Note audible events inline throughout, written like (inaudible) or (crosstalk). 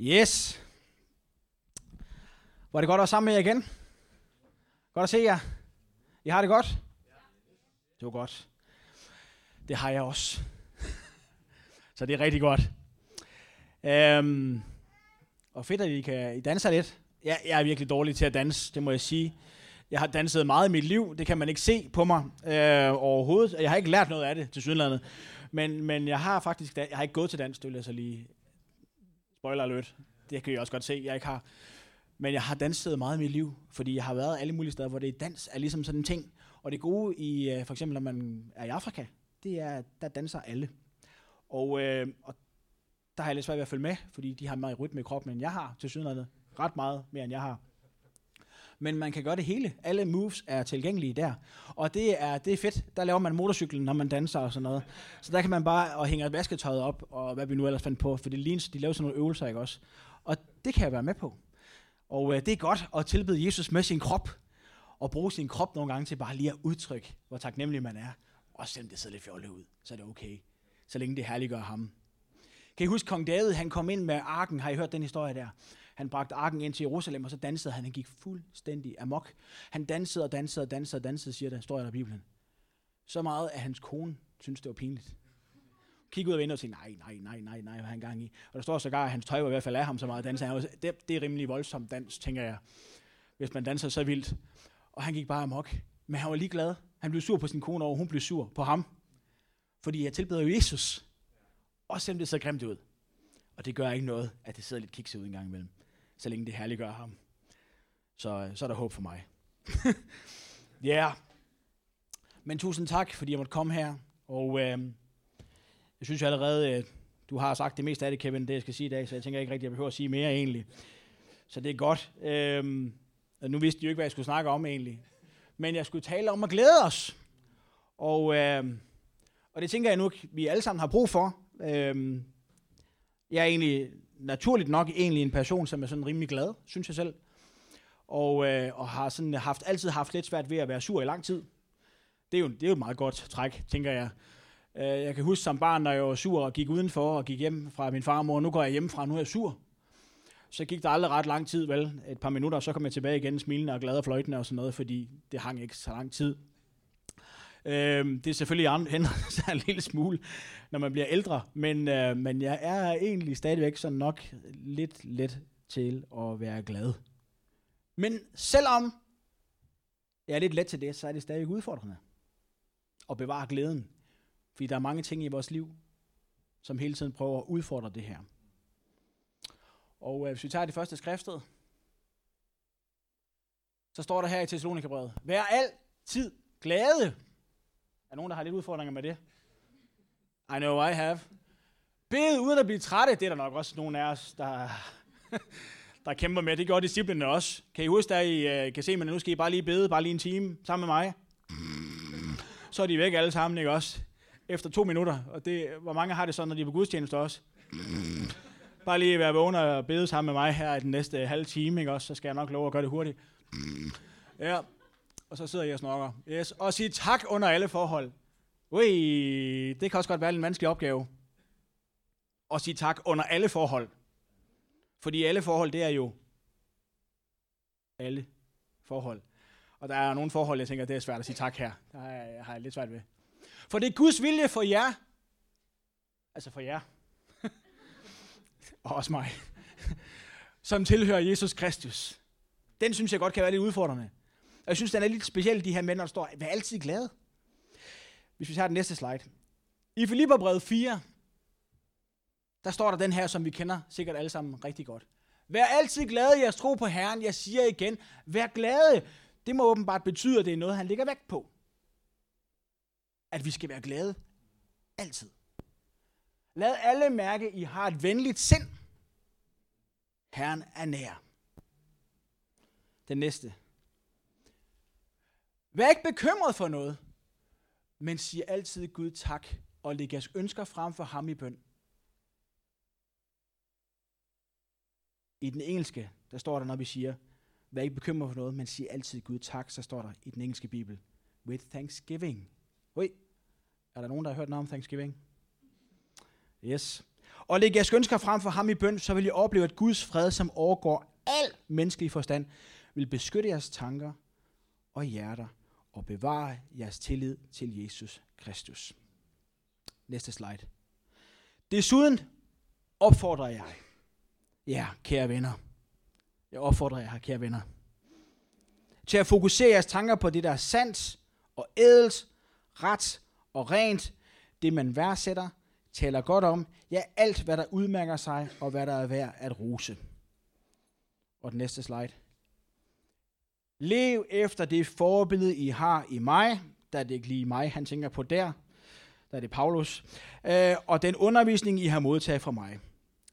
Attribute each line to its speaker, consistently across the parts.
Speaker 1: Yes. Var det godt at være sammen med jer igen? Godt at se jer. I har det godt? Det var godt. Det har jeg også. Så det er rigtig godt. Øhm, og fedt, at I kan I danser lidt. Jeg, jeg er virkelig dårlig til at danse, det må jeg sige. Jeg har danset meget i mit liv, det kan man ikke se på mig øh, overhovedet. Jeg har ikke lært noget af det til sydlandet. Men, men jeg har faktisk, jeg har ikke gået til dans, det vil jeg så lige spoiler alert. Det kan jeg også godt se, jeg ikke har. Men jeg har danset meget i mit liv, fordi jeg har været alle mulige steder, hvor det dans er ligesom sådan en ting. Og det gode i, øh, for eksempel når man er i Afrika, det er, der danser alle. Og, øh, og der har jeg lidt svært ved at følge med, fordi de har meget rytme i kroppen, end jeg har til sydlandet. Ret meget mere, end jeg har. Men man kan gøre det hele. Alle moves er tilgængelige der. Og det er, det er fedt. Der laver man motorcyklen, når man danser og sådan noget. Så der kan man bare og hænge vasketøjet op, og hvad vi nu ellers fandt på. For det ligner, de laver sådan nogle øvelser, ikke også? Og det kan jeg være med på. Og øh, det er godt at tilbede Jesus med sin krop. Og bruge sin krop nogle gange til bare lige at udtrykke, hvor taknemmelig man er. Og selvom det ser lidt fjollet ud, så er det okay. Så længe det herliggør ham. Kan I huske, kong David, han kom ind med arken. Har I hørt den historie der? Han bragte arken ind til Jerusalem, og så dansede han. Han gik fuldstændig amok. Han dansede og dansede og dansede og dansede, siger der, står der i Bibelen. Så meget, at hans kone synes det var pinligt. Kig ud af vinduet og sige, nej, nej, nej, nej, nej, hvad han gang i. Og der står sågar, at hans tøj var i hvert fald af ham så meget dans. Det, det er rimelig voldsomt dans, tænker jeg, hvis man danser så vildt. Og han gik bare amok. Men han var lige glad. Han blev sur på sin kone over, hun blev sur på ham. Fordi jeg tilbeder jo Jesus. Også selvom det så grimt ud. Og det gør ikke noget, at det sidder lidt kikset ud en gang imellem så længe det herliggør ham. Så, øh, så er der håb for mig. (laughs) Ja. yeah. Men tusind tak, fordi jeg måtte komme her. Og øh, jeg synes jeg allerede, øh, du har sagt det meste af det, Kevin, det jeg skal sige i dag, så jeg tænker ikke rigtig, at jeg behøver at sige mere egentlig. Så det er godt. Øh, nu vidste de jo ikke, hvad jeg skulle snakke om egentlig. Men jeg skulle tale om at glæde os. Og, øh, og det tænker jeg nu, vi alle sammen har brug for. Øh, jeg er egentlig naturligt nok egentlig en person, som er sådan rimelig glad, synes jeg selv. Og, øh, og har sådan haft, altid haft lidt svært ved at være sur i lang tid. Det er jo, det er jo et meget godt træk, tænker jeg. Øh, jeg kan huske som barn, når jeg var sur og gik udenfor og gik hjem fra min far og mor. Nu går jeg hjemmefra, nu er jeg sur. Så gik der aldrig ret lang tid, vel? Et par minutter, og så kom jeg tilbage igen, smilende og glad og fløjtende og sådan noget, fordi det hang ikke så lang tid. Øh, det er selvfølgelig ændret sig (laughs) en lille smule, når man bliver ældre, men, øh, men jeg er egentlig stadigvæk sådan nok lidt let til at være glad. Men selvom jeg er lidt let til det, så er det stadig udfordrende at bevare glæden. Fordi der er mange ting i vores liv, som hele tiden prøver at udfordre det her. Og øh, hvis vi tager det første skriftsted, så står der her i Thessalonikerbrevet, Vær altid glade er nogen, der har lidt udfordringer med det? I know I have. Bed uden at blive trætte, det er der nok også nogle af os, der, (laughs) der kæmper med. Det gjorde disciplinerne også. Kan I huske, at I uh, kan se, men nu skal I bare lige bede, bare lige en time sammen med mig. Så er de væk alle sammen, ikke også? Efter to minutter. Og det, hvor mange har det sådan, når de er på gudstjeneste også? Bare lige være vågen og bede sammen med mig her i den næste halve time, ikke også? Så skal jeg nok love at gøre det hurtigt. Ja, og så sidder jeg og snokker. Yes. Og sige tak under alle forhold. Ui, det kan også godt være en vanskelig opgave. Og sige tak under alle forhold. Fordi alle forhold, det er jo alle forhold. Og der er nogle forhold, jeg tænker, det er svært at sige tak her. Der har jeg lidt svært ved. For det er Guds vilje for jer. Altså for jer. (laughs) og også mig. som tilhører Jesus Kristus. Den synes jeg godt kan være lidt udfordrende. Og jeg synes, den er lidt speciel, de her mænd, der står, vær altid glade. Hvis vi tager den næste slide. I Filipperbrevet 4, der står der den her, som vi kender sikkert alle sammen rigtig godt. Vær altid glade i jeres tro på Herren. Jeg siger igen, vær glade. Det må åbenbart betyde, at det er noget, han lægger vægt på. At vi skal være glade. Altid. Lad alle mærke, I har et venligt sind. Herren er nær. Den næste. Vær ikke bekymret for noget, men sig altid Gud tak og læg jeres ønsker frem for ham i bøn. I den engelske, der står der, når vi siger, vær ikke bekymret for noget, men sig altid Gud tak, så står der i den engelske bibel, with thanksgiving. Oi, er der nogen, der har hørt noget om thanksgiving? Yes. og læg jeres ønsker frem for ham i bøn, så vil I opleve, at Guds fred, som overgår al menneskelig forstand, vil beskytte jeres tanker og hjerter og bevare jeres tillid til Jesus Kristus. Næste slide. Desuden opfordrer jeg Ja, kære venner. Jeg opfordrer jer, kære venner, til at fokusere jeres tanker på det, der er sandt og ædelt, ret og rent, det man værdsætter, taler godt om, ja, alt hvad der udmærker sig, og hvad der er værd at rose. Og den næste slide. Lev efter det forbillede, I har i mig, der er det ikke lige mig, han tænker på der, der er det Paulus, øh, og den undervisning, I har modtaget fra mig.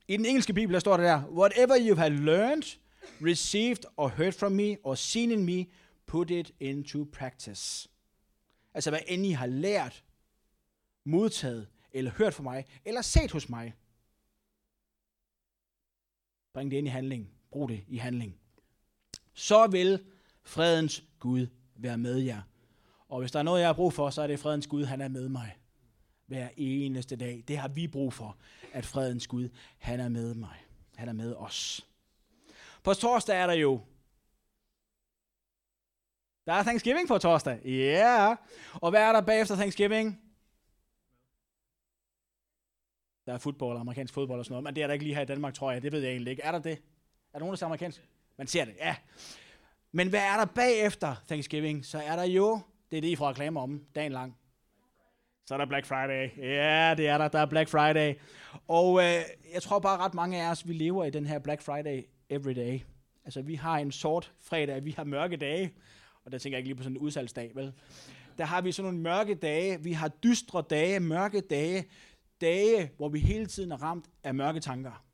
Speaker 1: I den engelske bibel, der står der, Whatever you have learned, received or heard from me, or seen in me, put it into practice. Altså hvad end I har lært, modtaget, eller hørt fra mig, eller set hos mig. Bring det ind i handling. Brug det i handling. Så vil fredens Gud være med jer. Og hvis der er noget, jeg har brug for, så er det fredens Gud, han er med mig hver eneste dag. Det har vi brug for, at fredens Gud, han er med mig. Han er med os. På torsdag er der jo der er Thanksgiving på torsdag. Ja. Yeah. Og hvad er der bagefter Thanksgiving? Der er fodbold, amerikansk fodbold og sådan noget, men det er der ikke lige her i Danmark, tror jeg. Det ved jeg egentlig ikke. Er der det? Er der nogen, der ser amerikansk? Man ser det, ja. Men hvad er der bagefter Thanksgiving? Så er der jo, det er det, I får reklamer om dagen lang. Så er der Black Friday. Ja, det er der. Der er Black Friday. Og øh, jeg tror bare ret mange af os, vi lever i den her Black Friday every day. Altså, vi har en sort fredag, vi har mørke dage. Og der tænker jeg ikke lige på sådan en udsalgsdag, vel? Der har vi sådan nogle mørke dage. Vi har dystre dage, mørke dage. Dage, hvor vi hele tiden er ramt af mørke tanker.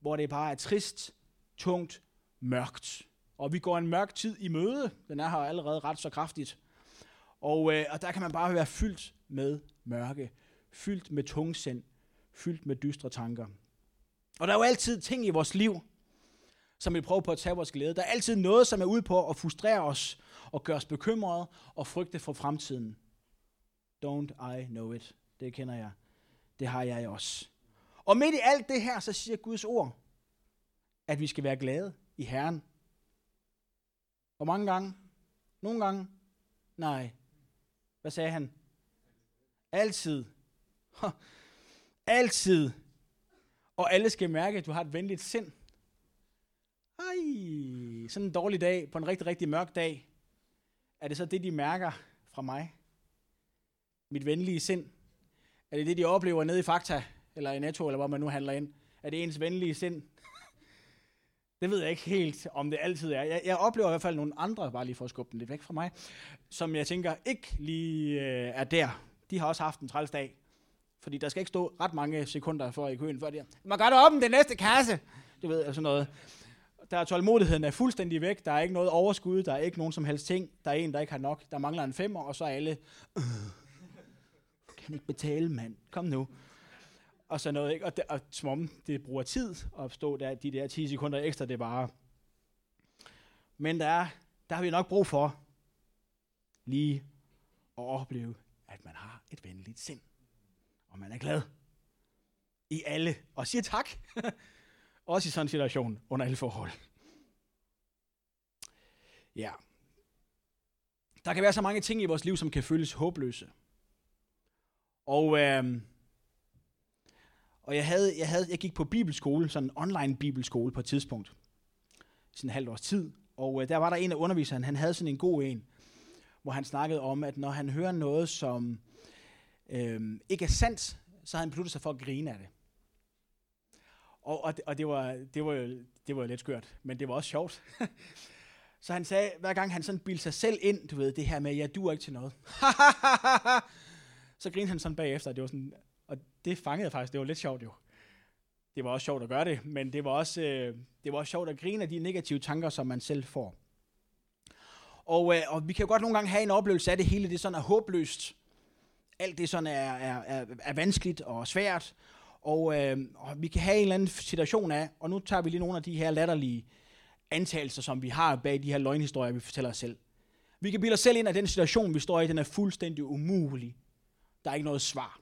Speaker 1: Hvor det bare er trist, tungt, mørkt. Og vi går en mørk tid i møde. Den er her allerede ret så kraftigt. Og, øh, og der kan man bare være fyldt med mørke, fyldt med tungsind, fyldt med dystre tanker. Og der er jo altid ting i vores liv, som vi prøver på at tage vores glæde. Der er altid noget, som er ude på at frustrere os og gøre os bekymrede og frygte for fremtiden. Don't I know it? Det kender jeg. Det har jeg også. Og midt i alt det her, så siger Guds ord, at vi skal være glade i Herren. Hvor mange gange? Nogle gange? Nej. Hvad sagde han? Altid. Altid. Og alle skal mærke, at du har et venligt sind. Ej, sådan en dårlig dag, på en rigtig, rigtig mørk dag, er det så det, de mærker fra mig? Mit venlige sind? Er det det, de oplever nede i Fakta, eller i Netto, eller hvor man nu handler ind? Er det ens venlige sind? Det ved jeg ikke helt, om det altid er. Jeg, jeg oplever i hvert fald nogle andre, bare lige for at skubbe den lidt væk fra mig, som jeg tænker ikke lige øh, er der. De har også haft en træls dag. Fordi der skal ikke stå ret mange sekunder for i køen, før de man gør det op den næste kasse. Du ved, altså noget. Der er tålmodigheden er fuldstændig væk. Der er ikke noget overskud. Der er ikke nogen som helst ting. Der er en, der ikke har nok. Der mangler en femmer, og så er alle... Øh, kan ikke betale, mand. Kom nu og sådan noget, ikke? Og, det, og som om det bruger tid at stå der, de der 10 sekunder ekstra, det er bare... Men der, er, der har vi nok brug for lige at opleve, at man har et venligt sind. Og man er glad i alle, og siger tak. (laughs) Også i sådan en situation, under alle forhold. Ja. Der kan være så mange ting i vores liv, som kan føles håbløse. Og øh, og jeg, havde, jeg, havde, jeg gik på bibelskole, sådan en online bibelskole på et tidspunkt, sådan en halvt års tid. Og øh, der var der en af underviseren, han havde sådan en god en, hvor han snakkede om, at når han hører noget, som øh, ikke er sandt, så har han besluttet sig for at grine af det. Og, og, det, og det, var, det, var jo, det var jo lidt skørt, men det var også sjovt. (laughs) så han sagde, hver gang han sådan bildte sig selv ind, du ved, det her med, jeg duer ikke til noget. (laughs) så grinede han sådan bagefter, det var sådan, det fangede faktisk, det var lidt sjovt jo. Det var også sjovt at gøre det, men det var også, øh, det var også sjovt at grine af de negative tanker, som man selv får. Og, øh, og vi kan jo godt nogle gange have en oplevelse af det hele, det sådan er håbløst. Alt det sådan er, er, er, er vanskeligt og svært. Og, øh, og vi kan have en eller anden situation af, og nu tager vi lige nogle af de her latterlige antagelser, som vi har bag de her løgnhistorier, vi fortæller os selv. Vi kan bilde os selv ind, at den situation, vi står i, den er fuldstændig umulig. Der er ikke noget svar.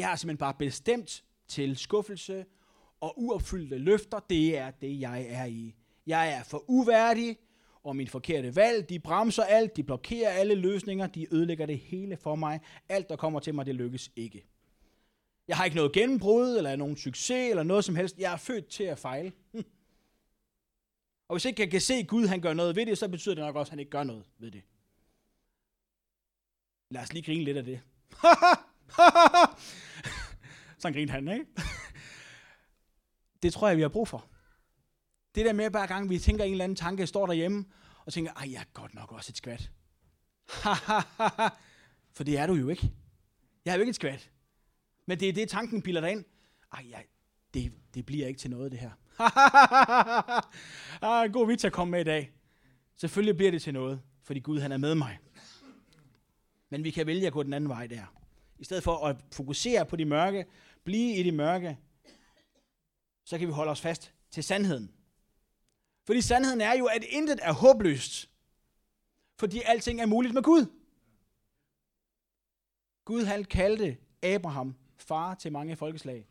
Speaker 1: Jeg er simpelthen bare bestemt til skuffelse og uopfyldte løfter. Det er det, jeg er i. Jeg er for uværdig, og min forkerte valg, de bremser alt, de blokerer alle løsninger, de ødelægger det hele for mig. Alt, der kommer til mig, det lykkes ikke. Jeg har ikke noget gennembrud, eller nogen succes, eller noget som helst. Jeg er født til at fejle. Hm. Og hvis ikke jeg kan se at Gud, han gør noget ved det, så betyder det nok også, at han ikke gør noget ved det. Lad os lige grine lidt af det. (laughs) Sådan grinte han, ikke? (laughs) det tror jeg, vi har brug for. Det der med, hver gang vi tænker en eller anden tanke, står derhjemme, og tænker, ej, jeg er godt nok også et skvat. (laughs) For det er du jo ikke. Jeg er jo ikke et skvat. Men det er det, tanken piller dig ind. Ej, jeg, det, det bliver ikke til noget, det her. (laughs) ah, god vits at komme med i dag. Selvfølgelig bliver det til noget, fordi Gud han er med mig. Men vi kan vælge at gå den anden vej der. I stedet for at fokusere på de mørke, blive i det mørke, så kan vi holde os fast til sandheden. Fordi sandheden er jo, at intet er håbløst. Fordi alting er muligt med Gud. Gud han kaldte Abraham far til mange folkeslag,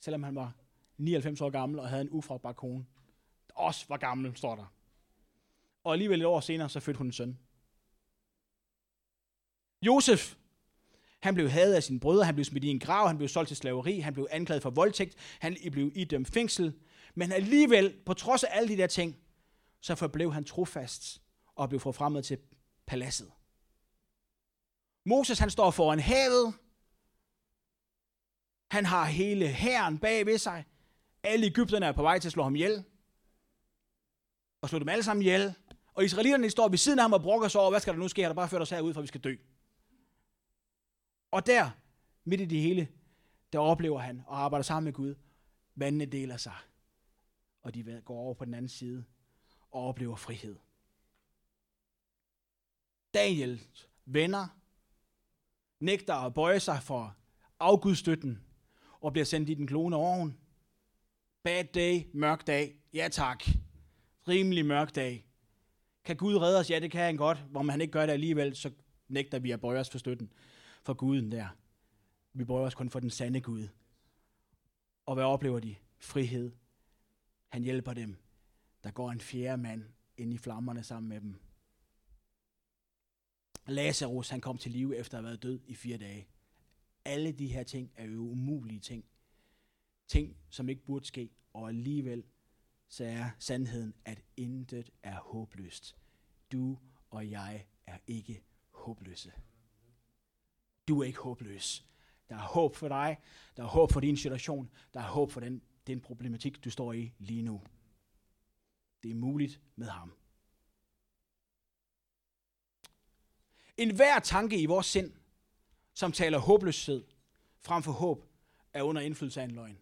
Speaker 1: selvom han var 99 år gammel og havde en ufrugtbar kone. Også var gammel, står der. Og alligevel et år senere, så fødte hun en søn. Josef, han blev hadet af sine brødre, han blev smidt i en grav, han blev solgt til slaveri, han blev anklaget for voldtægt, han blev idømt fængsel. Men alligevel, på trods af alle de der ting, så forblev han trofast og blev forfremmet til paladset. Moses, han står foran havet. Han har hele hæren bag ved sig. Alle Ægypterne er på vej til at slå ham ihjel. Og slå dem alle sammen ihjel. Og israelitterne står ved siden af ham og brokker sig over, hvad skal der nu ske? Har der bare ført os herud, for vi skal dø. Og der, midt i det hele, der oplever han og arbejder sammen med Gud. Vandene deler sig. Og de går over på den anden side og oplever frihed. Daniels venner nægter at bøje sig for afgudstøtten og bliver sendt i den glående oven. Bad day, mørk dag. Ja tak. Rimelig mørk dag. Kan Gud redde os? Ja, det kan han godt. Hvor man ikke gør det alligevel, så nægter vi at bøje os for støtten for guden der. Vi bøjer os kun for den sande Gud. Og hvad oplever de? Frihed. Han hjælper dem. Der går en fjerde mand ind i flammerne sammen med dem. Lazarus, han kom til live efter at have været død i fire dage. Alle de her ting er jo umulige ting. Ting, som ikke burde ske, og alligevel så er sandheden, at intet er håbløst. Du og jeg er ikke håbløse. Du er ikke håbløs. Der er håb for dig. Der er håb for din situation. Der er håb for den, den problematik, du står i lige nu. Det er muligt med ham. En hver tanke i vores sind, som taler håbløshed frem for håb, er under indflydelse af en løgn.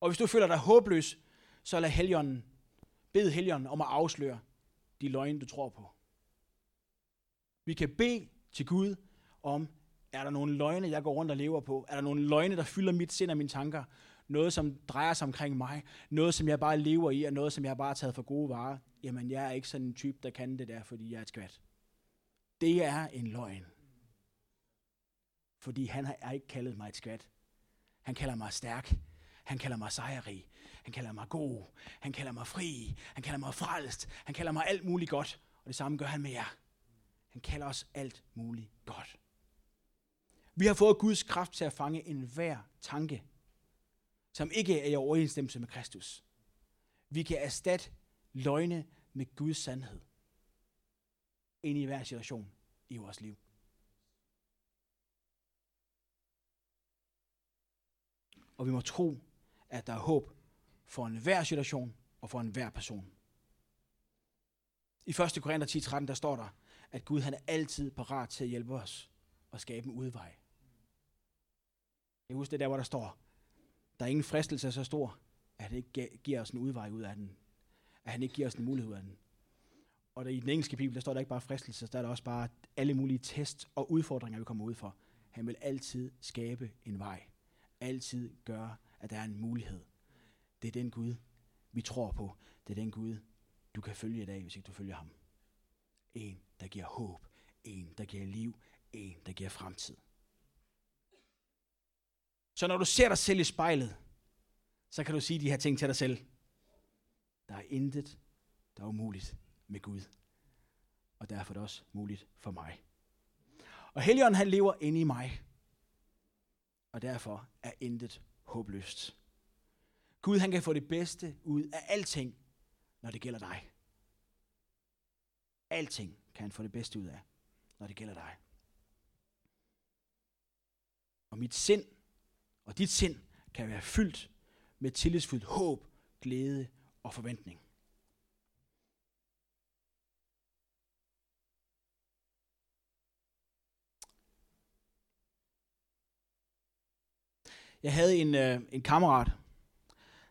Speaker 1: Og hvis du føler dig håbløs, så lad helgenen, bed helgenen om at afsløre de løgne, du tror på. Vi kan bede til Gud om, er der nogle løgne, jeg går rundt og lever på? Er der nogle løgne, der fylder mit sind og mine tanker? Noget, som drejer sig omkring mig? Noget, som jeg bare lever i, og noget, som jeg bare har taget for gode varer? Jamen, jeg er ikke sådan en type, der kan det der, fordi jeg er et skvat. Det er en løgn. Fordi han har ikke kaldet mig et skvat. Han kalder mig stærk. Han kalder mig sejrig. Han kalder mig god. Han kalder mig fri. Han kalder mig frelst. Han kalder mig alt muligt godt. Og det samme gør han med jer. Han kalder os alt muligt godt. Vi har fået Guds kraft til at fange enhver tanke, som ikke er i overensstemmelse med Kristus. Vi kan erstatte løgne med Guds sandhed ind i hver situation i vores liv. Og vi må tro, at der er håb for enhver situation og for enhver person. I 1. Korinther 10.13, der står der, at Gud han er altid parat til at hjælpe os og skabe en udvej. Jeg husker det der, hvor der står, der er ingen fristelse så stor, at han ikke giver os en udvej ud af den. At han ikke giver os en mulighed ud af den. Og der, i den engelske bibel, der står der ikke bare fristelse, der er der også bare alle mulige test og udfordringer, vi kommer ud for. Han vil altid skabe en vej. Altid gøre, at der er en mulighed. Det er den Gud, vi tror på. Det er den Gud, du kan følge i dag, hvis ikke du følger ham. En, der giver håb. En, der giver liv. En, der giver fremtid. Så når du ser dig selv i spejlet, så kan du sige de her ting til dig selv. Der er intet, der er umuligt med Gud. Og derfor er det også muligt for mig. Og Helligånden han lever inde i mig. Og derfor er intet håbløst. Gud han kan få det bedste ud af alting, når det gælder dig. Alting kan han få det bedste ud af, når det gælder dig. Og mit sind og dit sind kan være fyldt med tillidsfuldt håb, glæde og forventning. Jeg havde en, øh, en kammerat,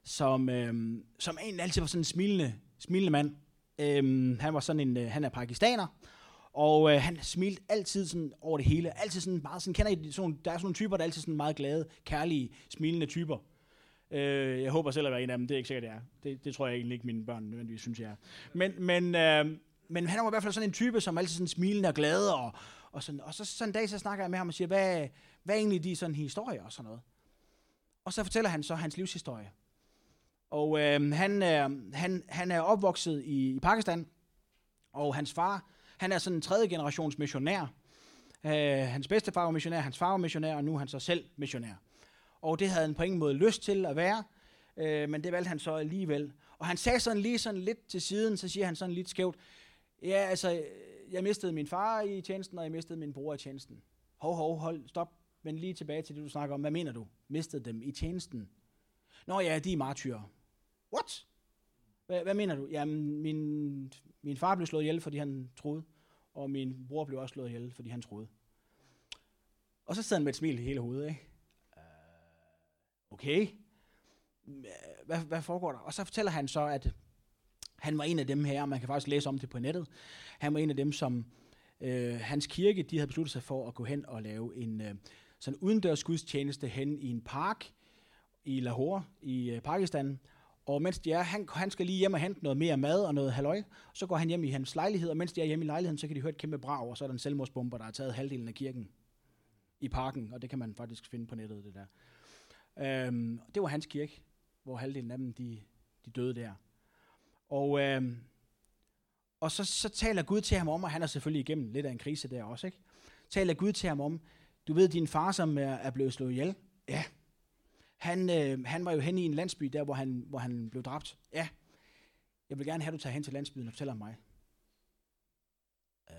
Speaker 1: som, øh, som egentlig altid var sådan en smilende, smilende mand. Øh, han var sådan en, øh, han er pakistaner, og øh, han smilte altid sådan over det hele. Altid sådan meget sådan, kender I sådan, der er sådan nogle typer, der er altid sådan meget glade, kærlige, smilende typer. Øh, jeg håber selv at være en af dem, det er ikke sikkert, det er. Det, det tror jeg egentlig ikke, mine børn nødvendigvis synes, jeg er. Men, men, øh, men han var i hvert fald sådan en type, som altid sådan smilende og glad, og, og, sådan, og så sådan en dag, så snakker jeg med ham og siger, hvad, hvad er egentlig de sådan historier og sådan noget? Og så fortæller han så hans livshistorie. Og øh, han, øh, han, han er opvokset i, i Pakistan, og hans far, han er sådan en tredje generations missionær. Øh, hans bedstefar var missionær, hans far var missionær, og nu er han så selv missionær. Og det havde han på ingen måde lyst til at være, øh, men det valgte han så alligevel. Og han sagde sådan lige sådan lidt til siden, så siger han sådan lidt skævt, ja, altså, jeg mistede min far i tjenesten, og jeg mistede min bror i tjenesten. Hov, hov, hold, stop, men lige tilbage til det, du snakker om. Hvad mener du? Mistede dem i tjenesten? Nå ja, de er martyrer. What? Hvad, hvad mener du? Jamen, min, min far blev slået ihjel, fordi han troede, og min bror blev også slået ihjel, fordi han troede. Og så sad han med et smil i hele hovedet, ikke? Øh, okay. Hvad, hvad foregår der? Og så fortæller han så, at han var en af dem her, og man kan faktisk læse om det på nettet. Han var en af dem, som øh, hans kirke, de havde besluttet sig for at gå hen og lave en øh, sådan udendørs gudstjeneste hen i en park i Lahore i øh, Pakistan. Og mens de er, han, han skal lige hjem og hente noget mere mad og noget halløj, så går han hjem i hans lejlighed, og mens de er hjemme i lejligheden, så kan de høre et kæmpe brag, og så er der en selvmordsbomber, der har taget halvdelen af kirken i parken, og det kan man faktisk finde på nettet, det der. Øhm, det var hans kirke, hvor halvdelen af dem, de, de døde der. Og, øhm, og så, så taler Gud til ham om, og han er selvfølgelig igennem lidt af en krise der også, ikke? Taler Gud til ham om, du ved, din far, som er, er blevet slået ihjel? Ja. Han, øh, han var jo hen i en landsby, der hvor han, hvor han blev dræbt. Ja. Jeg vil gerne have, at du tager hen til landsbyen og fortæller om mig. Øh.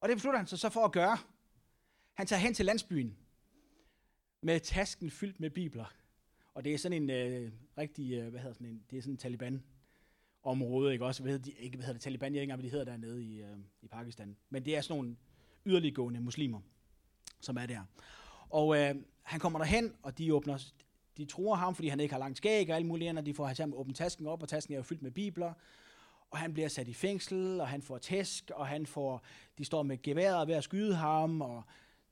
Speaker 1: Og det beslutter han sig så for at gøre. Han tager hen til landsbyen med tasken fyldt med bibler. Og det er sådan en øh, rigtig, øh, hvad hedder sådan en, det er sådan en Taliban område, ikke også? Hvad hedder de, ikke, hvad hedder det, Taliban, jeg ved ikke engang, hvad de hedder dernede i, øh, i Pakistan. Men det er sådan nogle yderliggående muslimer, som er der. Og øh, han kommer derhen, og de åbner, de tror ham, fordi han ikke har langt skæg og alt muligt andet, og De får ham til at åbne tasken op, og tasken er jo fyldt med bibler. Og han bliver sat i fængsel, og han får tæsk, og han får, de står med geværet ved at skyde ham, og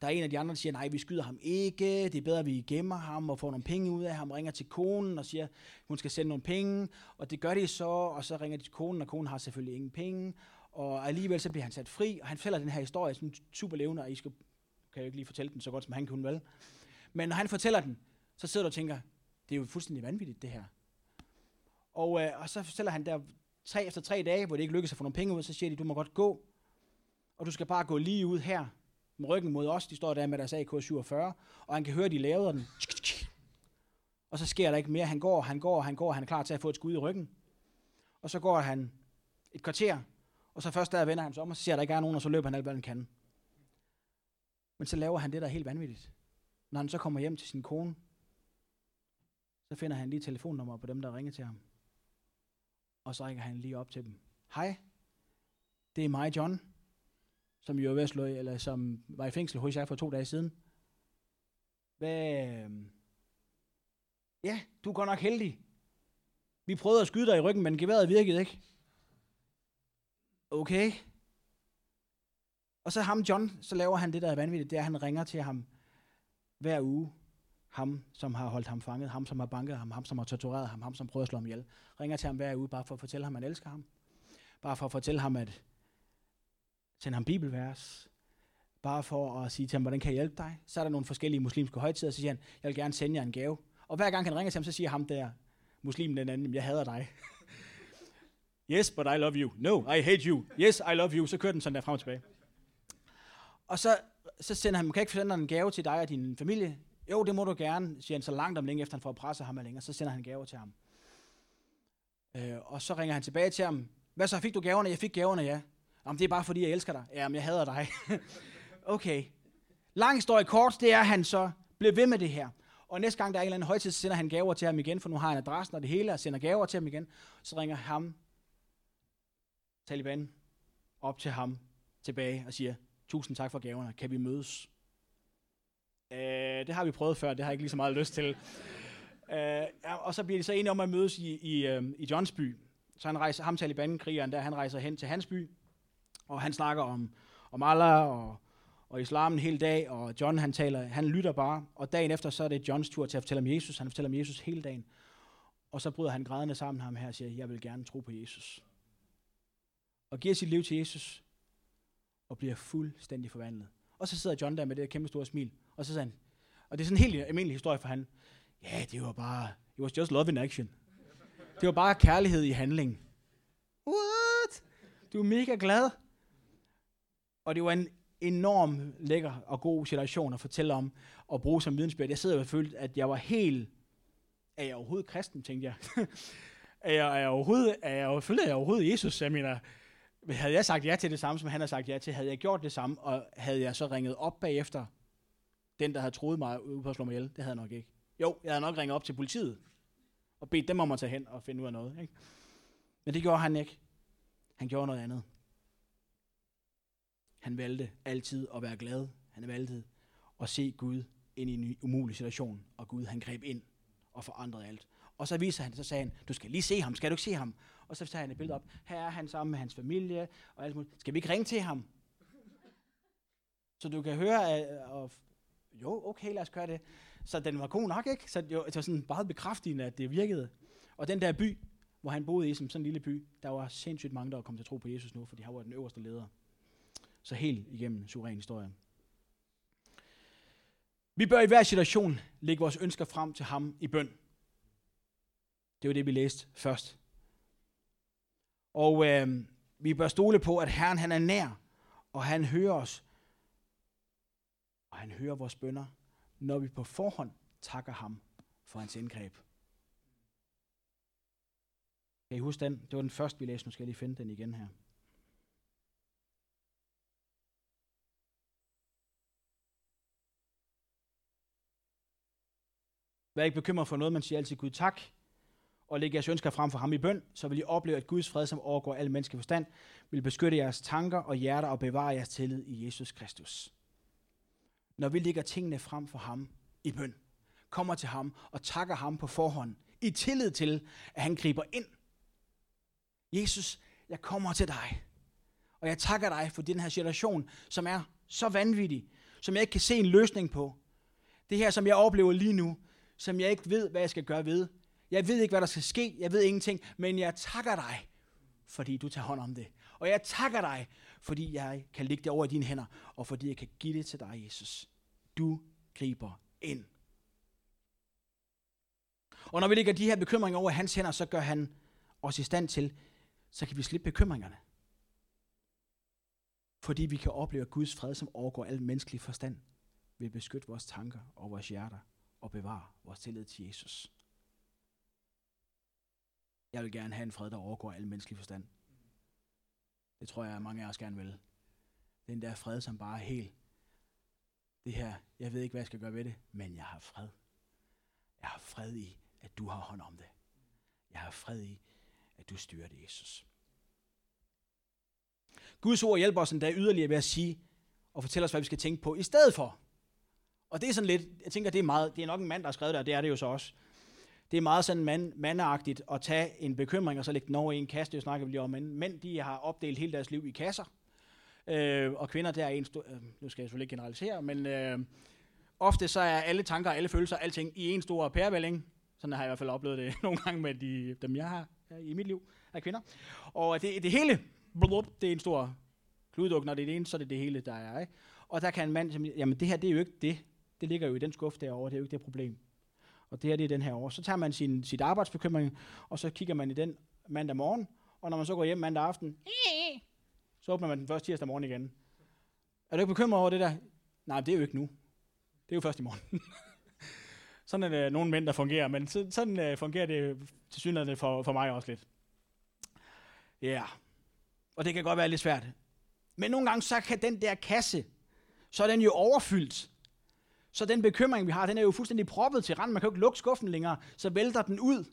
Speaker 1: der er en af de andre, der siger, nej, vi skyder ham ikke, det er bedre, at vi gemmer ham og får nogle penge ud af ham, ringer til konen og siger, hun skal sende nogle penge, og det gør de så, og så ringer de til konen, og konen har selvfølgelig ingen penge, og alligevel så bliver han sat fri, og han fortæller den her historie sådan super levende, og I skal, kan jeg ikke lige fortælle den så godt, som han kunne vel. Men når han fortæller den, så sidder du og tænker, det er jo fuldstændig vanvittigt, det her. Og, øh, og så fortæller han der, tre, efter tre dage, hvor det ikke lykkes at få nogle penge ud, så siger de, du må godt gå, og du skal bare gå lige ud her, med ryggen mod os, de står der med deres AK-47, og han kan høre, de laver den. Og så sker der ikke mere. Han går, han går, han går, han er klar til at få et skud i ryggen. Og så går han et kvarter, og så først der vender han sig om, og så ser der ikke er nogen, og så løber han alt, hvad han kan. Men så laver han det, der er helt vanvittigt. Når han så kommer hjem til sin kone, så finder han lige telefonnummer på dem, der ringer til ham. Og så ringer han lige op til dem. Hej, det er mig, John, som jo er slå, eller som var i fængsel hos jer for to dage siden. Hvad, øhm, ja, du er godt nok heldig. Vi prøvede at skyde dig i ryggen, men geværet virkede ikke. Okay. Og så ham John, så laver han det, der er vanvittigt, det er, at han ringer til ham hver uge. Ham, som har holdt ham fanget, ham, som har banket ham, ham, som har tortureret ham, ham, som prøver at slå ham ihjel. Ringer til ham hver uge, bare for at fortælle ham, at han elsker ham. Bare for at fortælle ham, at sende ham bibelvers. bare for at sige til ham, hvordan kan jeg hjælpe dig? Så er der nogle forskellige muslimske højtider, så siger han, jeg vil gerne sende jer en gave. Og hver gang han ringer til ham, så siger ham der, muslimen den anden, jeg hader dig. (laughs) yes, but I love you. No, I hate you. Yes, I love you. Så kører den sådan der frem og tilbage. Og så, så sender han, kan ikke sende en gave til dig og din familie? Jo, det må du gerne, siger han så langt om længe, efter han får presset ham længere. Så sender han gaver til ham. Øh, og så ringer han tilbage til ham. Hvad så, fik du gaverne? Jeg fik gaverne, ja. Jamen, det er bare fordi, jeg elsker dig. Jamen, jeg hader dig. (laughs) okay. Lang historie kort, det er, at han så bliver ved med det her. Og næste gang der er en eller anden højtid, så sender han gaver til ham igen, for nu har han adressen og det hele, og sender gaver til ham igen. Så ringer ham, Taliban, op til ham tilbage og siger, tusind tak for gaverne, kan vi mødes? Øh, det har vi prøvet før, det har jeg ikke lige så meget lyst til. Øh, ja, og så bliver de så enige om at mødes i, i, øh, i Johns by. Så han rejser, ham Taliban-krigeren der, han rejser hen til hans by, og han snakker om, om Allah og, og islam en hel dag, og John han taler, han lytter bare, og dagen efter så er det Johns tur til at fortælle om Jesus, han fortæller om Jesus hele dagen, og så bryder han grædende sammen ham her og siger, jeg vil gerne tro på Jesus. Og giver sit liv til Jesus, og bliver fuldstændig forvandlet. Og så sidder John der med det kæmpe store smil, og så siger han, og det er sådan en helt almindelig historie for han, ja, det var bare, it was just love in action. Det var bare kærlighed i handling. What? Du er mega glad. Og det var en enorm lækker og god situation at fortælle om og bruge som vidensbyrd. Jeg sidder og følte, at jeg var helt... Er jeg overhovedet kristen, tænkte jeg. (laughs) er, jeg, er, jeg overhovedet, er jeg, følte jeg overhovedet Jesus? Jeg mener, havde jeg sagt ja til det samme, som han har sagt ja til, havde jeg gjort det samme, og havde jeg så ringet op bagefter, den, der havde troet mig ude på at slå mig ihjel, det havde jeg nok ikke. Jo, jeg havde nok ringet op til politiet, og bedt dem om at tage hen og finde ud af noget. Ikke? Men det gjorde han ikke. Han gjorde noget andet. Han valgte altid at være glad. Han valgte at se Gud ind i en umulig situation, og Gud han greb ind og forandrede alt. Og så viser han, så sagde han, du skal lige se ham, skal du ikke se ham? Og så tager han et billede op, her er han sammen med hans familie, og alt muligt. Skal vi ikke ringe til ham? Så du kan høre, at, og, jo, okay, lad os gøre det. Så den var god nok, ikke? Så det var, det var sådan meget bekræftigende, at det virkede. Og den der by, hvor han boede i, som sådan en lille by, der var sindssygt mange, der var kommet til at tro på Jesus nu, fordi han var den øverste leder. Så helt igennem suveræn historie. Vi bør i hver situation lægge vores ønsker frem til ham i bøn. Det var det, vi læste først. Og øh, vi bør stole på, at Herren han er nær, og han hører os. Og han hører vores bønder, når vi på forhånd takker ham for hans indgreb. Kan I huske den? Det var den første, vi læste. Nu skal jeg lige finde den igen her. Vær ikke bekymret for noget, man siger altid Gud tak, og lægge jeres ønsker frem for ham i bøn, så vil I opleve, at Guds fred, som overgår al menneskelig forstand, vil beskytte jeres tanker og hjerter og bevare jeres tillid i Jesus Kristus. Når vi lægger tingene frem for ham i bøn, kommer til ham og takker ham på forhånd, i tillid til, at han griber ind. Jesus, jeg kommer til dig, og jeg takker dig for den her situation, som er så vanvittig, som jeg ikke kan se en løsning på. Det her, som jeg oplever lige nu, som jeg ikke ved, hvad jeg skal gøre ved. Jeg ved ikke, hvad der skal ske. Jeg ved ingenting. Men jeg takker dig, fordi du tager hånd om det. Og jeg takker dig, fordi jeg kan ligge det over i dine hænder, og fordi jeg kan give det til dig, Jesus. Du griber ind. Og når vi lægger de her bekymringer over i hans hænder, så gør han os i stand til, så kan vi slippe bekymringerne. Fordi vi kan opleve Guds fred, som overgår al menneskelig forstand, vil beskytte vores tanker og vores hjerter og bevare vores tillid til Jesus. Jeg vil gerne have en fred, der overgår al menneskelig forstand. Det tror jeg, at mange af os gerne vil. Den der fred, som bare er helt. Det her, jeg ved ikke, hvad jeg skal gøre ved det, men jeg har fred. Jeg har fred i, at du har hånd om det. Jeg har fred i, at du styrer det, Jesus. Guds ord hjælper os endda yderligere ved at sige og fortælle os, hvad vi skal tænke på i stedet for. Og det er sådan lidt, jeg tænker, det er, meget, det er nok en mand, der har skrevet det, og det er det jo så også. Det er meget sådan mand, mandagtigt at tage en bekymring og så lægge den over i en kasse. Det snakker vi lige om, men mænd de har opdelt hele deres liv i kasser. Øh, og kvinder, der er en stor, øh, nu skal jeg selvfølgelig ikke generalisere, men øh, ofte så er alle tanker, alle følelser, alting i en stor pærevælling. Sådan har jeg i hvert fald oplevet det (laughs) nogle gange med de, dem, jeg har i mit liv af kvinder. Og det, det hele, blub, det er en stor kluddukke. når det er det ene, så er det det hele, der er. Ikke? Og der kan en mand, som, jamen det her, det er jo ikke det. Det ligger jo i den skuffe derovre, det er jo ikke det problem. Og det her, det er den her over. Så tager man sin, sit arbejdsbekymring, og så kigger man i den mandag morgen, og når man så går hjem mandag aften, så åbner man den første tirsdag morgen igen. Er du ikke bekymret over det der? Nej, det er jo ikke nu. Det er jo først i morgen. (laughs) sådan er det nogle mænd, der fungerer, men sådan øh, fungerer det til synligheden for, for mig også lidt. Ja, yeah. og det kan godt være lidt svært. Men nogle gange, så kan den der kasse, så er den jo overfyldt. Så den bekymring, vi har, den er jo fuldstændig proppet til randen. Man kan jo ikke lukke skuffen længere, så vælter den ud.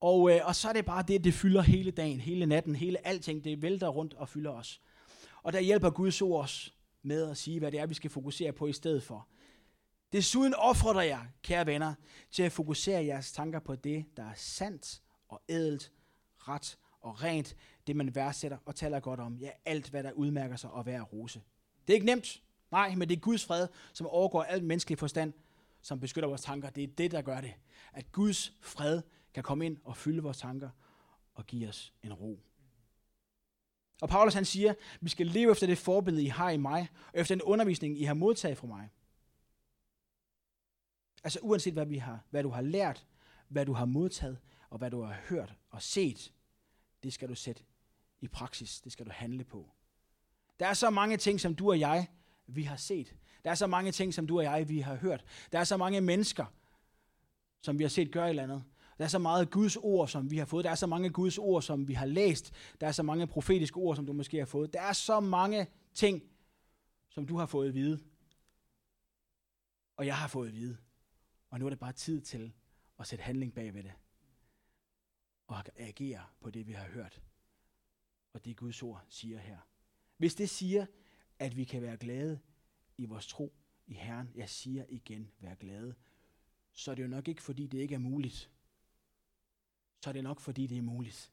Speaker 1: Og, øh, og så er det bare det, det fylder hele dagen, hele natten, hele alting. Det vælter rundt og fylder os. Og der hjælper Guds ord os med at sige, hvad det er, vi skal fokusere på i stedet for. Desuden opfordrer jeg, kære venner, til at fokusere jeres tanker på det, der er sandt og ædelt, ret og rent, det man værdsætter og taler godt om. Ja, alt hvad der udmærker sig og være rose. Det er ikke nemt, nej, men det er Guds fred, som overgår alt menneskelig forstand, som beskytter vores tanker. Det er det, der gør det. At Guds fred kan komme ind og fylde vores tanker og give os en ro. Og Paulus han siger, vi skal leve efter det forbillede, I har i mig, og efter den undervisning, I har modtaget fra mig. Altså uanset hvad, vi har, hvad du har lært, hvad du har modtaget, og hvad du har hørt og set, det skal du sætte i praksis. Det skal du handle på. Der er så mange ting, som du og jeg, vi har set. Der er så mange ting, som du og jeg, vi har hørt. Der er så mange mennesker, som vi har set gøre et eller andet. Der er så meget Guds ord, som vi har fået. Der er så mange Guds ord, som vi har læst. Der er så mange profetiske ord, som du måske har fået. Der er så mange ting, som du har fået at vide. Og jeg har fået at vide. Og nu er det bare tid til at sætte handling bag ved det. Og agere på det, vi har hørt. Og det Guds ord siger her. Hvis det siger, at vi kan være glade i vores tro i Herren, jeg siger igen, vær glade, så er det jo nok ikke, fordi det ikke er muligt. Så er det nok, fordi det er muligt.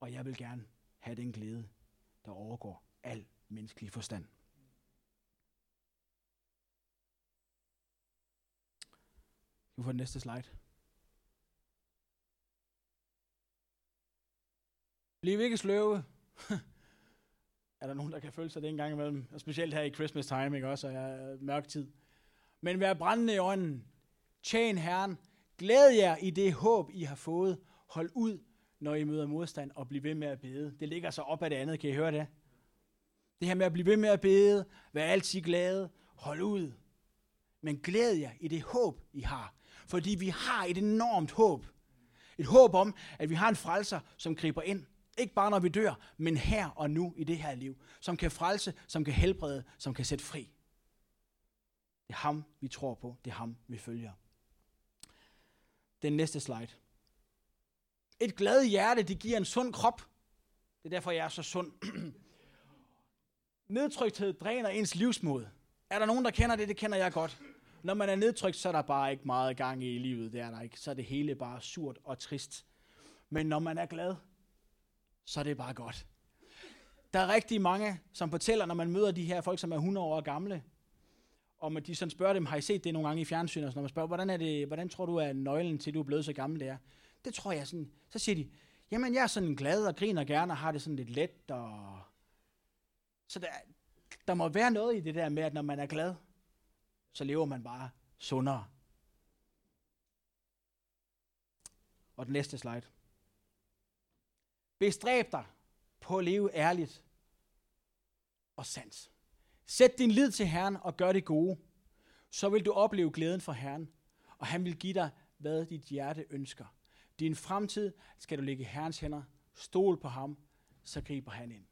Speaker 1: Og jeg vil gerne have den glæde, der overgår al menneskelig forstand. Vi får den næste slide. Bliv ikke sløve. (laughs) er der nogen, der kan føle sig det en gang imellem? Og specielt her i Christmas time, ikke også? Og jeg mørk tid. Men vær brændende i ånden. Tjen Herren. Glæd jer i det håb, I har fået. Hold ud, når I møder modstand, og bliv ved med at bede. Det ligger så op af det andet, kan I høre det? Det her med at blive ved med at bede, vær altid glade, hold ud. Men glæd jer i det håb, I har. Fordi vi har et enormt håb. Et håb om, at vi har en frelser, som griber ind. Ikke bare når vi dør, men her og nu i det her liv. Som kan frelse, som kan helbrede, som kan sætte fri. Det er ham, vi tror på. Det er ham, vi følger. Den næste slide. Et glad hjerte, det giver en sund krop. Det er derfor, jeg er så sund. (clears throat) Nedtrykthed dræner ens livsmod. Er der nogen, der kender det? Det kender jeg godt. Når man er nedtrykt, så er der bare ikke meget gang i livet. Det er der ikke. Så er det hele bare surt og trist. Men når man er glad, så er det bare godt. Der er rigtig mange, som fortæller, når man møder de her folk, som er 100 år gamle, og man, de sådan spørger dem, har I set det nogle gange i fjernsynet, og når man spørger, hvordan, er det, hvordan tror du, at nøglen til, at du er blevet så gammel, det er? Det tror jeg sådan, så siger de, jamen jeg er sådan glad og griner gerne og har det sådan lidt let. Og... Så der, der må være noget i det der med, at når man er glad, så lever man bare sundere. Og den næste slide. Bestræb dig på at leve ærligt og sandt. Sæt din lid til Herren og gør det gode. Så vil du opleve glæden for Herren, og han vil give dig, hvad dit hjerte ønsker. Din fremtid skal du lægge Herrens hænder. Stol på ham, så griber han ind.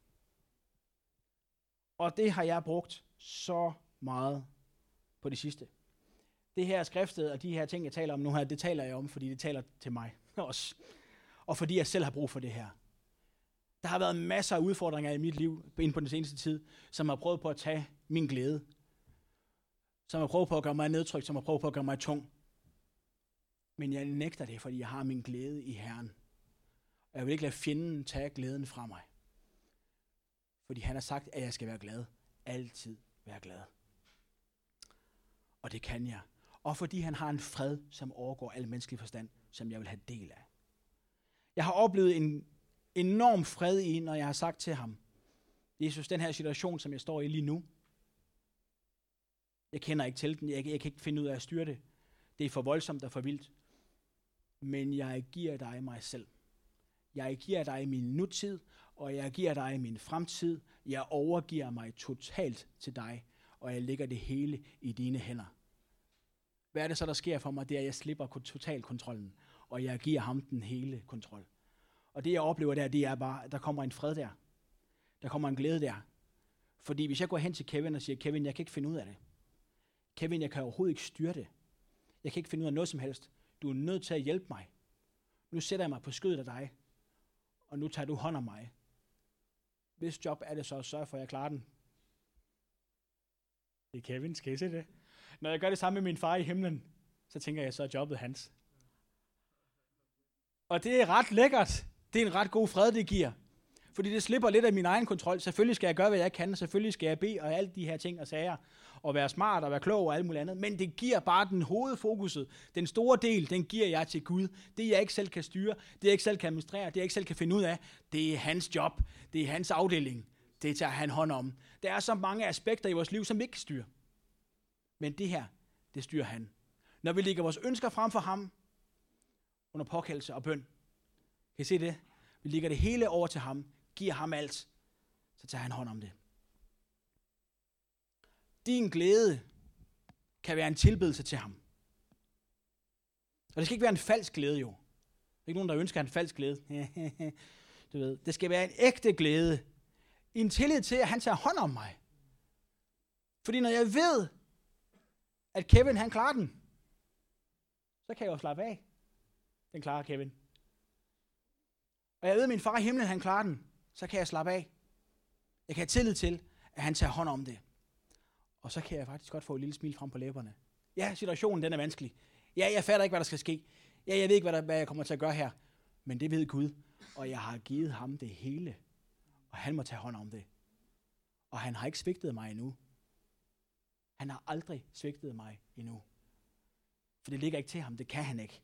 Speaker 1: Og det har jeg brugt så meget på det sidste. Det her skriftet og de her ting, jeg taler om nu her, det taler jeg om, fordi det taler til mig (laughs) også. Og fordi jeg selv har brug for det her. Der har været masser af udfordringer i mit liv inden på den seneste tid, som har prøvet på at tage min glæde. Som har prøvet på at gøre mig nedtrykt, som har prøvet på at gøre mig tung. Men jeg nægter det, fordi jeg har min glæde i Herren. Og jeg vil ikke lade fjenden tage glæden fra mig. Fordi han har sagt, at jeg skal være glad. Altid være glad. Og det kan jeg. Og fordi han har en fred, som overgår al menneskelig forstand, som jeg vil have del af. Jeg har oplevet en enorm fred i, når jeg har sagt til ham, Jesus, den her situation, som jeg står i lige nu, jeg kender ikke til den, jeg, jeg kan ikke finde ud af at styre det. Det er for voldsomt og for vildt. Men jeg giver dig mig selv. Jeg giver dig min nutid, og jeg giver dig min fremtid. Jeg overgiver mig totalt til dig, og jeg lægger det hele i dine hænder. Hvad er det så, der sker for mig? Det er, at jeg slipper totalkontrollen, og jeg giver ham den hele kontrol. Og det, jeg oplever der, det er bare, at der kommer en fred der. Der kommer en glæde der. Fordi hvis jeg går hen til Kevin og siger, Kevin, jeg kan ikke finde ud af det. Kevin, jeg kan overhovedet ikke styre det. Jeg kan ikke finde ud af noget som helst. Du er nødt til at hjælpe mig. Nu sætter jeg mig på skødet af dig, og nu tager du hånd om mig. Hvis job er det så at sørge for, at jeg klarer den? Det er Kevin, skal I se det? Når jeg gør det samme med min far i himlen, så tænker jeg, så er jobbet hans. Og det er ret lækkert. Det er en ret god fred, det giver. Fordi det slipper lidt af min egen kontrol. Selvfølgelig skal jeg gøre, hvad jeg kan. og Selvfølgelig skal jeg bede og alle de her ting og sager. Og være smart og være klog og alt muligt andet. Men det giver bare den hovedfokuset. Den store del, den giver jeg til Gud. Det jeg ikke selv kan styre, det jeg ikke selv kan administrere, det jeg ikke selv kan finde ud af, det er hans job. Det er hans afdeling. Det tager han hånd om. Der er så mange aspekter i vores liv, som vi ikke kan styre. Men det her, det styrer han. Når vi lægger vores ønsker frem for ham, under påkaldelse og bøn. Kan I se det? Vi ligger det hele over til ham, giver ham alt, så tager han hånd om det. Din glæde kan være en tilbedelse til ham. Og det skal ikke være en falsk glæde jo. Der er ikke nogen, der ønsker en falsk glæde. (laughs) du ved. Det skal være en ægte glæde. En tillid til, at han tager hånd om mig. Fordi når jeg ved, at Kevin han klarer den, så kan jeg jo slappe af. Den klarer Kevin. Og jeg ved, at min far i himlen, han klarer den, så kan jeg slappe af. Jeg kan have tillid til, at han tager hånd om det. Og så kan jeg faktisk godt få et lille smil frem på læberne. Ja, situationen den er vanskelig. Ja, jeg fatter ikke, hvad der skal ske. Ja, jeg ved ikke, hvad, der, hvad jeg kommer til at gøre her. Men det ved Gud. Og jeg har givet ham det hele. Og han må tage hånd om det. Og han har ikke svigtet mig endnu. Han har aldrig svigtet mig endnu. For det ligger ikke til ham. Det kan han ikke.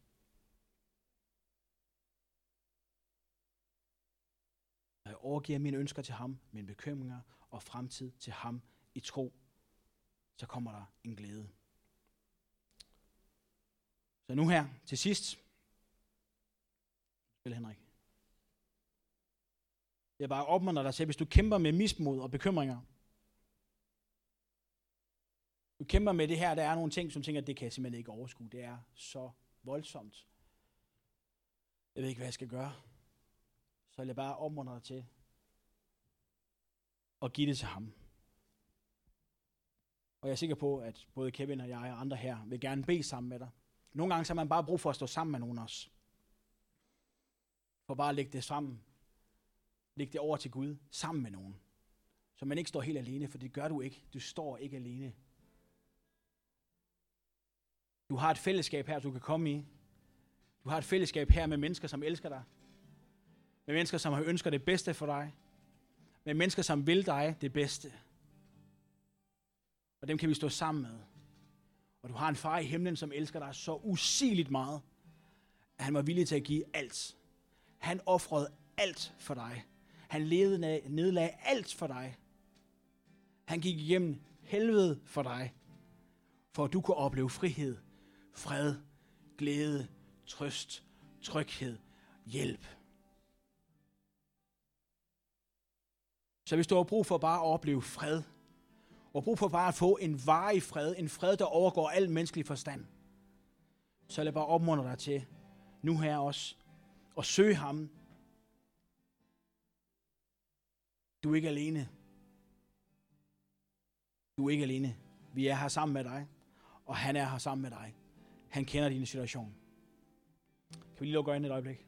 Speaker 1: Og jeg overgiver mine ønsker til ham, mine bekymringer og fremtid til ham i tro, så kommer der en glæde. Så nu her til sidst. Spil Henrik. Jeg bare opmunder dig til, hvis du kæmper med mismod og bekymringer, du kæmper med det her, der er nogle ting, som tænker, at det kan jeg simpelthen ikke overskue. Det er så voldsomt. Jeg ved ikke, hvad jeg skal gøre. Så vil jeg bare opmuntre dig til at give det til ham. Og jeg er sikker på, at både Kevin og jeg og andre her vil gerne bede sammen med dig. Nogle gange så har man bare brug for at stå sammen med nogen også. For bare at lægge det sammen. Lægge det over til Gud sammen med nogen. Så man ikke står helt alene, for det gør du ikke. Du står ikke alene. Du har et fællesskab her, du kan komme i. Du har et fællesskab her med mennesker, som elsker dig. Med mennesker, som ønsker det bedste for dig. Med mennesker, som vil dig det bedste. Og dem kan vi stå sammen med. Og du har en far i himlen, som elsker dig så usigeligt meget, at han var villig til at give alt. Han offrede alt for dig. Han levede nedlagde alt for dig. Han gik igennem helvede for dig, for at du kunne opleve frihed, fred, glæde, trøst, tryghed, hjælp. Så hvis du har brug for bare at opleve fred, og brug for bare at få en varig fred, en fred, der overgår al menneskelig forstand, så lad bare opmuntre dig til, nu her også, at søge ham. Du er ikke alene. Du er ikke alene. Vi er her sammen med dig, og han er her sammen med dig. Han kender din situation. Kan vi lige lukke øjnene et øjeblik?